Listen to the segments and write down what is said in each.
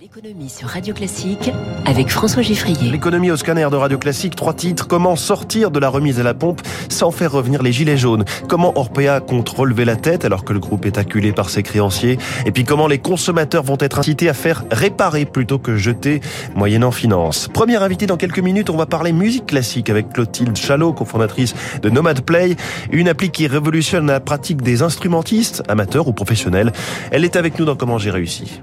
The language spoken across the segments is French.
L'économie sur Radio Classique avec François Giffrier. L'économie au scanner de Radio Classique, trois titres. Comment sortir de la remise à la pompe sans faire revenir les gilets jaunes? Comment Orpea compte relever la tête alors que le groupe est acculé par ses créanciers? Et puis comment les consommateurs vont être incités à faire réparer plutôt que jeter? Moyennant finance Première invitée dans quelques minutes, on va parler musique classique avec Clotilde Chalot, cofondatrice de Nomad Play, une appli qui révolutionne la pratique des instrumentistes, amateurs ou professionnels. Elle est avec nous dans Comment j'ai réussi.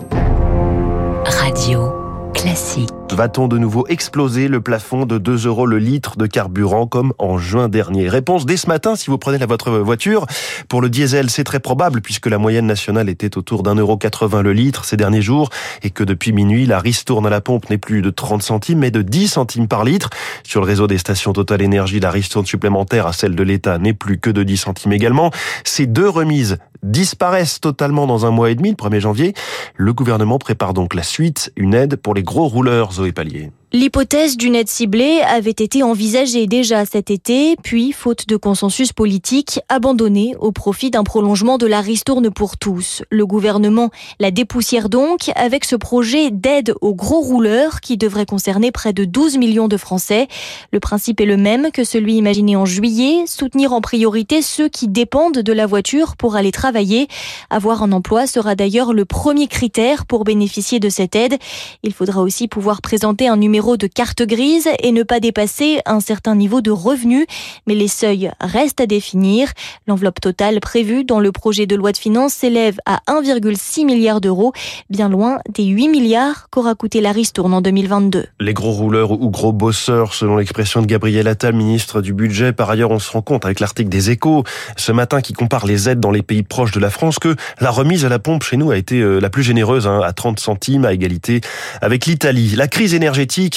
Radio Classique. Va-t-on de nouveau exploser le plafond de 2 euros le litre de carburant comme en juin dernier? Réponse dès ce matin si vous prenez votre voiture. Pour le diesel, c'est très probable puisque la moyenne nationale était autour d'un euro 80 le litre ces derniers jours et que depuis minuit, la ristourne à la pompe n'est plus de 30 centimes mais de 10 centimes par litre. Sur le réseau des stations Total Énergie, la ristourne supplémentaire à celle de l'État n'est plus que de 10 centimes également. Ces deux remises disparaissent totalement dans un mois et demi, le 1er janvier. Le gouvernement prépare donc la suite, une aide pour les gros rouleurs, Zoé Pallier. L'hypothèse d'une aide ciblée avait été envisagée déjà cet été, puis, faute de consensus politique, abandonnée au profit d'un prolongement de la ristourne pour tous. Le gouvernement la dépoussière donc avec ce projet d'aide aux gros rouleurs qui devrait concerner près de 12 millions de Français. Le principe est le même que celui imaginé en juillet, soutenir en priorité ceux qui dépendent de la voiture pour aller travailler. Avoir un emploi sera d'ailleurs le premier critère pour bénéficier de cette aide. Il faudra aussi pouvoir présenter un numéro de carte grise et ne pas dépasser un certain niveau de revenus. Mais les seuils restent à définir. L'enveloppe totale prévue dans le projet de loi de finances s'élève à 1,6 milliard d'euros, bien loin des 8 milliards qu'aura coûté la ristourne en 2022. Les gros rouleurs ou gros bosseurs, selon l'expression de Gabriel Attal, ministre du Budget. Par ailleurs, on se rend compte avec l'article des échos ce matin qui compare les aides dans les pays proches de la France que la remise à la pompe chez nous a été euh, la plus généreuse, hein, à 30 centimes, à égalité avec l'Italie. La crise énergétique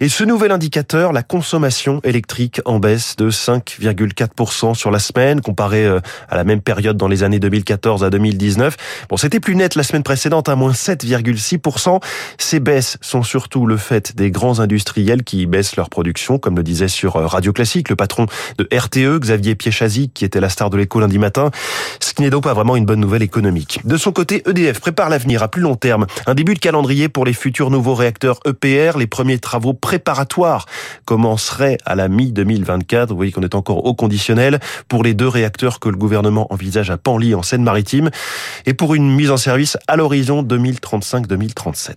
et ce nouvel indicateur, la consommation électrique en baisse de 5,4% sur la semaine, comparé euh, à la même période dans les années 2014 à 2019. Bon, c'était plus net la semaine précédente, à moins 7,6%. Ces baisses sont surtout le fait des grands industriels qui baissent leur production, comme le disait sur euh, Radio Classique le patron de RTE, Xavier Piechazic, qui était la star de l'écho lundi matin, ce qui n'est donc pas vraiment une bonne nouvelle économique. De son côté, EDF prépare l'avenir à plus long terme. Un début de calendrier pour les futurs nouveaux réacteurs EPR, les premiers travaux préparatoires commenceraient à la mi-2024. Vous voyez qu'on est encore au conditionnel pour les deux réacteurs que le gouvernement envisage à Panly en Seine-Maritime et pour une mise en service à l'horizon 2035-2037.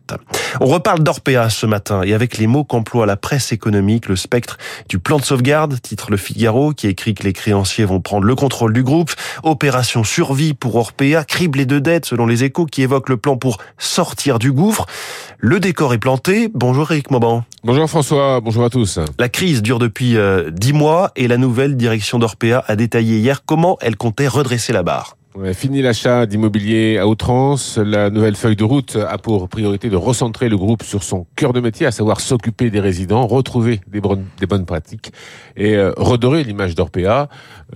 On reparle d'Orpea ce matin et avec les mots qu'emploie la presse économique, le spectre du plan de sauvegarde, titre Le Figaro, qui écrit que les créanciers vont prendre le contrôle du groupe, opération survie pour Orpea, criblé de dettes selon les échos qui évoquent le plan pour sortir du gouffre. Le décor est planté. Bonjour Eric Mauban. Bonjour François, bonjour à tous. La crise dure depuis euh, dix mois et la nouvelle direction d'Orpea a détaillé hier comment elle comptait redresser la barre. Fini l'achat d'immobilier à outrance. La nouvelle feuille de route a pour priorité de recentrer le groupe sur son cœur de métier, à savoir s'occuper des résidents, retrouver des bonnes, des bonnes pratiques et euh, redorer l'image d'Orpea.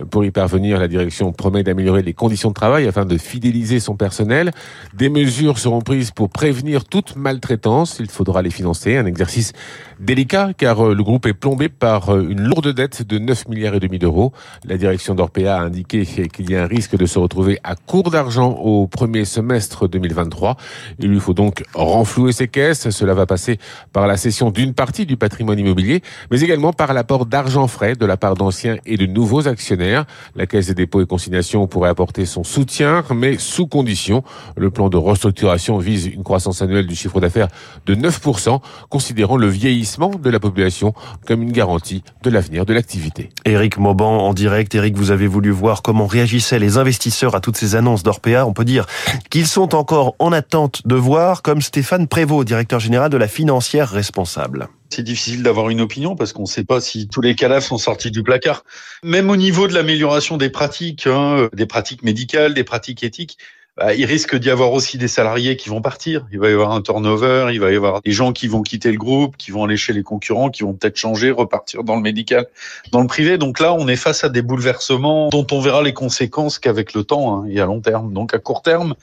Pour y parvenir, la direction promet d'améliorer les conditions de travail afin de fidéliser son personnel. Des mesures seront prises pour prévenir toute maltraitance. Il faudra les financer. Un exercice délicat car euh, le groupe est plombé par euh, une lourde dette de 9 milliards et demi d'euros. La direction d'Orpea a indiqué qu'il y a un risque de se retrouver à court d'argent au premier semestre 2023. Il lui faut donc renflouer ses caisses. Cela va passer par la cession d'une partie du patrimoine immobilier, mais également par l'apport d'argent frais de la part d'anciens et de nouveaux actionnaires. La Caisse des dépôts et consignations pourrait apporter son soutien, mais sous condition. Le plan de restructuration vise une croissance annuelle du chiffre d'affaires de 9%, considérant le vieillissement de la population comme une garantie de l'avenir de l'activité. Éric Mauban en direct. Éric, vous avez voulu voir comment réagissaient les investisseurs à toutes ces annonces d'Orpea, on peut dire qu'ils sont encore en attente de voir, comme Stéphane Prévost, directeur général de la financière responsable. C'est difficile d'avoir une opinion parce qu'on ne sait pas si tous les cadavres sont sortis du placard. Même au niveau de l'amélioration des pratiques, hein, des pratiques médicales, des pratiques éthiques, bah, il risque d'y avoir aussi des salariés qui vont partir. Il va y avoir un turnover, il va y avoir des gens qui vont quitter le groupe, qui vont aller chez les concurrents, qui vont peut-être changer, repartir dans le médical, dans le privé. Donc là, on est face à des bouleversements dont on verra les conséquences qu'avec le temps hein, et à long terme. Donc à court terme,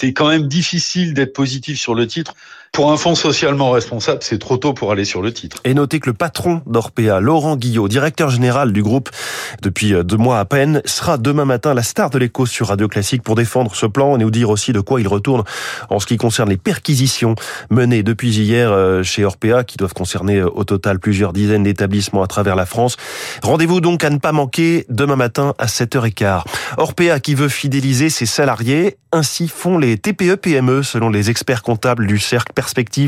c'est quand même difficile d'être positif sur le titre. Pour un fonds socialement responsable, c'est trop tôt pour aller sur le titre. Et notez que le patron d'Orpea, Laurent Guillot, directeur général du groupe depuis deux mois à peine, sera demain matin la star de l'écho sur Radio Classique pour défendre ce plan et nous dire aussi de quoi il retourne en ce qui concerne les perquisitions menées depuis hier euh, chez Orpea qui doivent concerner euh, au total plusieurs dizaines d'établissements à travers la France. Rendez-vous donc à ne pas manquer demain matin à 7h15. Orpea qui veut fidéliser ses salariés, ainsi font les TPE-PME selon les experts comptables du Cercle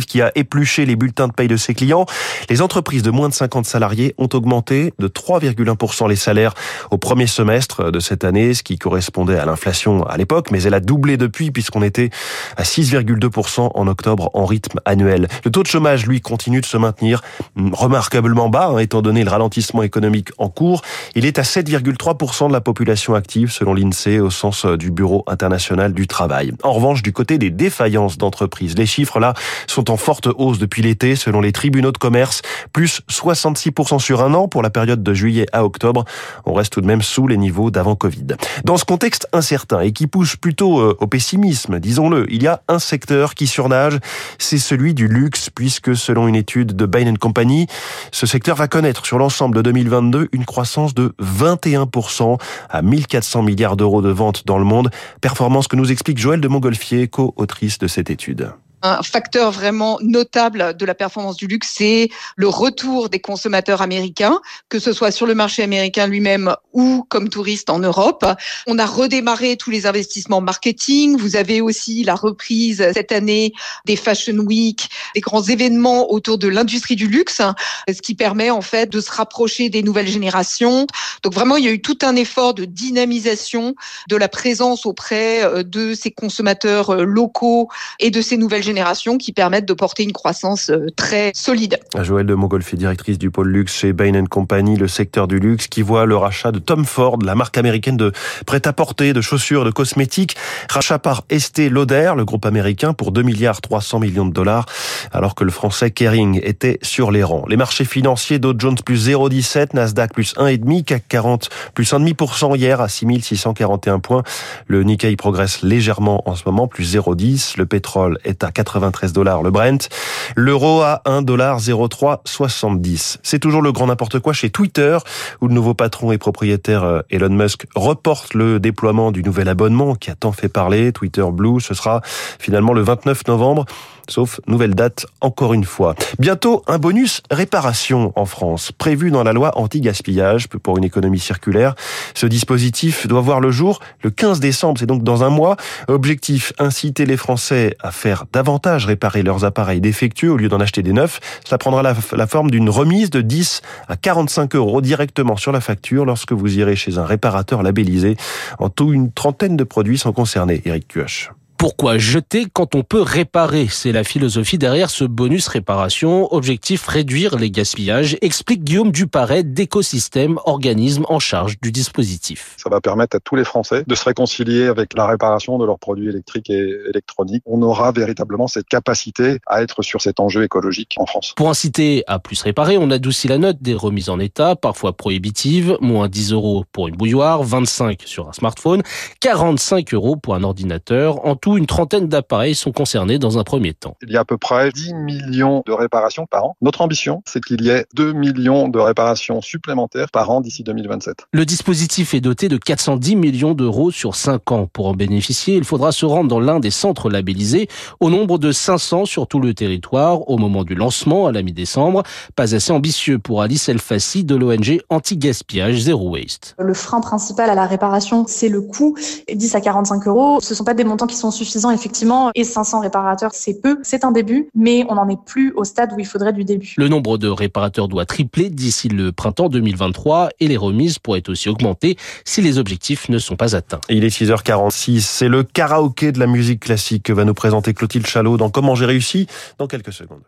Qui a épluché les bulletins de paye de ses clients. Les entreprises de moins de 50 salariés ont augmenté de 3,1% les salaires au premier semestre de cette année, ce qui correspondait à l'inflation à l'époque, mais elle a doublé depuis puisqu'on était à 6,2% en octobre en rythme annuel. Le taux de chômage, lui, continue de se maintenir remarquablement bas, hein, étant donné le ralentissement économique en cours. Il est à 7,3% de la population active, selon l'INSEE, au sens du Bureau international du travail. En revanche, du côté des défaillances d'entreprises, les chiffres là sont en forte hausse depuis l'été, selon les tribunaux de commerce, plus 66% sur un an pour la période de juillet à octobre. On reste tout de même sous les niveaux d'avant Covid. Dans ce contexte incertain et qui pousse plutôt euh, au pessimisme, disons-le, il y a un secteur qui surnage, c'est celui du luxe, puisque selon une étude de Bain Company, ce secteur va connaître sur l'ensemble de 2022 une croissance de 21% à 1400 milliards d'euros de ventes dans le monde. Performance que nous explique Joël de Montgolfier, co-autrice de cette étude un facteur vraiment notable de la performance du luxe, c'est le retour des consommateurs américains, que ce soit sur le marché américain lui-même ou comme touristes en Europe. On a redémarré tous les investissements marketing. Vous avez aussi la reprise cette année des Fashion Week, des grands événements autour de l'industrie du luxe, ce qui permet en fait de se rapprocher des nouvelles générations. Donc vraiment, il y a eu tout un effort de dynamisation de la présence auprès euh, de ces consommateurs euh, locaux et de ces nouvelles générations qui permettent de porter une croissance euh, très solide. Joël de Montgolfier, directrice du pôle luxe chez Bain Company, le secteur du luxe qui voit le rachat de Tom Ford, la marque américaine de prêt-à-porter, de chaussures, de cosmétiques, rachat par Estée Lauder, le groupe américain, pour 2 milliards 300 millions de dollars, alors que le français Kering était sur les rangs. Les marchés financiers, Dow Jones plus 0,17, Nasdaq plus 1,5, CAC 40 plus 1,5% hier à 6641 points. Le Nikkei progresse légèrement en ce moment, plus 0,10. Le pétrole est à 93 dollars le Brent. L'euro à 1 dollar 0370. C'est toujours le grand n'importe quoi chez Twitter, où le nouveau patron et propriétaire euh, Elon Musk reporte le déploiement du nouvel abonnement qui a tant fait parler. Twitter Blue, ce sera finalement le 29 novembre sauf nouvelle date encore une fois. Bientôt un bonus réparation en France, prévu dans la loi anti-gaspillage pour une économie circulaire. Ce dispositif doit voir le jour le 15 décembre, c'est donc dans un mois. Objectif, inciter les Français à faire davantage réparer leurs appareils défectueux au lieu d'en acheter des neufs. Cela prendra la, forme d'une remise de 10 à 45 euros directement sur la facture lorsque vous irez chez un réparateur labellisé. En tout, une trentaine de produits sont concernés. Eric Cuoche. Pourquoi jeter quand on peut réparer? C'est la philosophie derrière ce bonus réparation. Objectif réduire les gaspillages, explique Guillaume Duparet d'écosystème, organisme en charge du dispositif. Ça va permettre à tous les Français de se réconcilier avec la réparation de leurs produits électriques et électroniques. On aura véritablement cette capacité à être sur cet enjeu écologique en France. Pour inciter à plus réparer, on adoucit la note des remises en état, parfois prohibitives, moins 10 euros pour une bouilloire, 25 sur un smartphone, 45 euros pour un ordinateur. En tout, une trentaine d'appareils sont concernés dans un premier temps. Il y a à peu près 10 millions de réparations par an. Notre ambition, c'est qu'il y ait 2 millions de réparations supplémentaires par an d'ici 2027. Le dispositif est doté de 410 millions d'euros sur 5 ans. Pour en bénéficier, il faudra se rendre dans l'un des centres labellisés, au nombre de 500 sur tout le territoire, au moment du lancement à la mi-décembre. Pas assez ambitieux pour Alice Elfassi de l'ONG Anti-Gaspillage Zero Waste. Le frein principal à la réparation, c'est le coût. 10 à 45 euros, ce ne sont pas des montants qui sont suffisant effectivement et 500 réparateurs c'est peu, c'est un début, mais on n'en est plus au stade où il faudrait du début. Le nombre de réparateurs doit tripler d'ici le printemps 2023 et les remises pourraient aussi augmenter si les objectifs ne sont pas atteints. Il est 6h46, c'est le karaoké de la musique classique que va nous présenter Clotilde Chalot dans Comment j'ai réussi dans quelques secondes.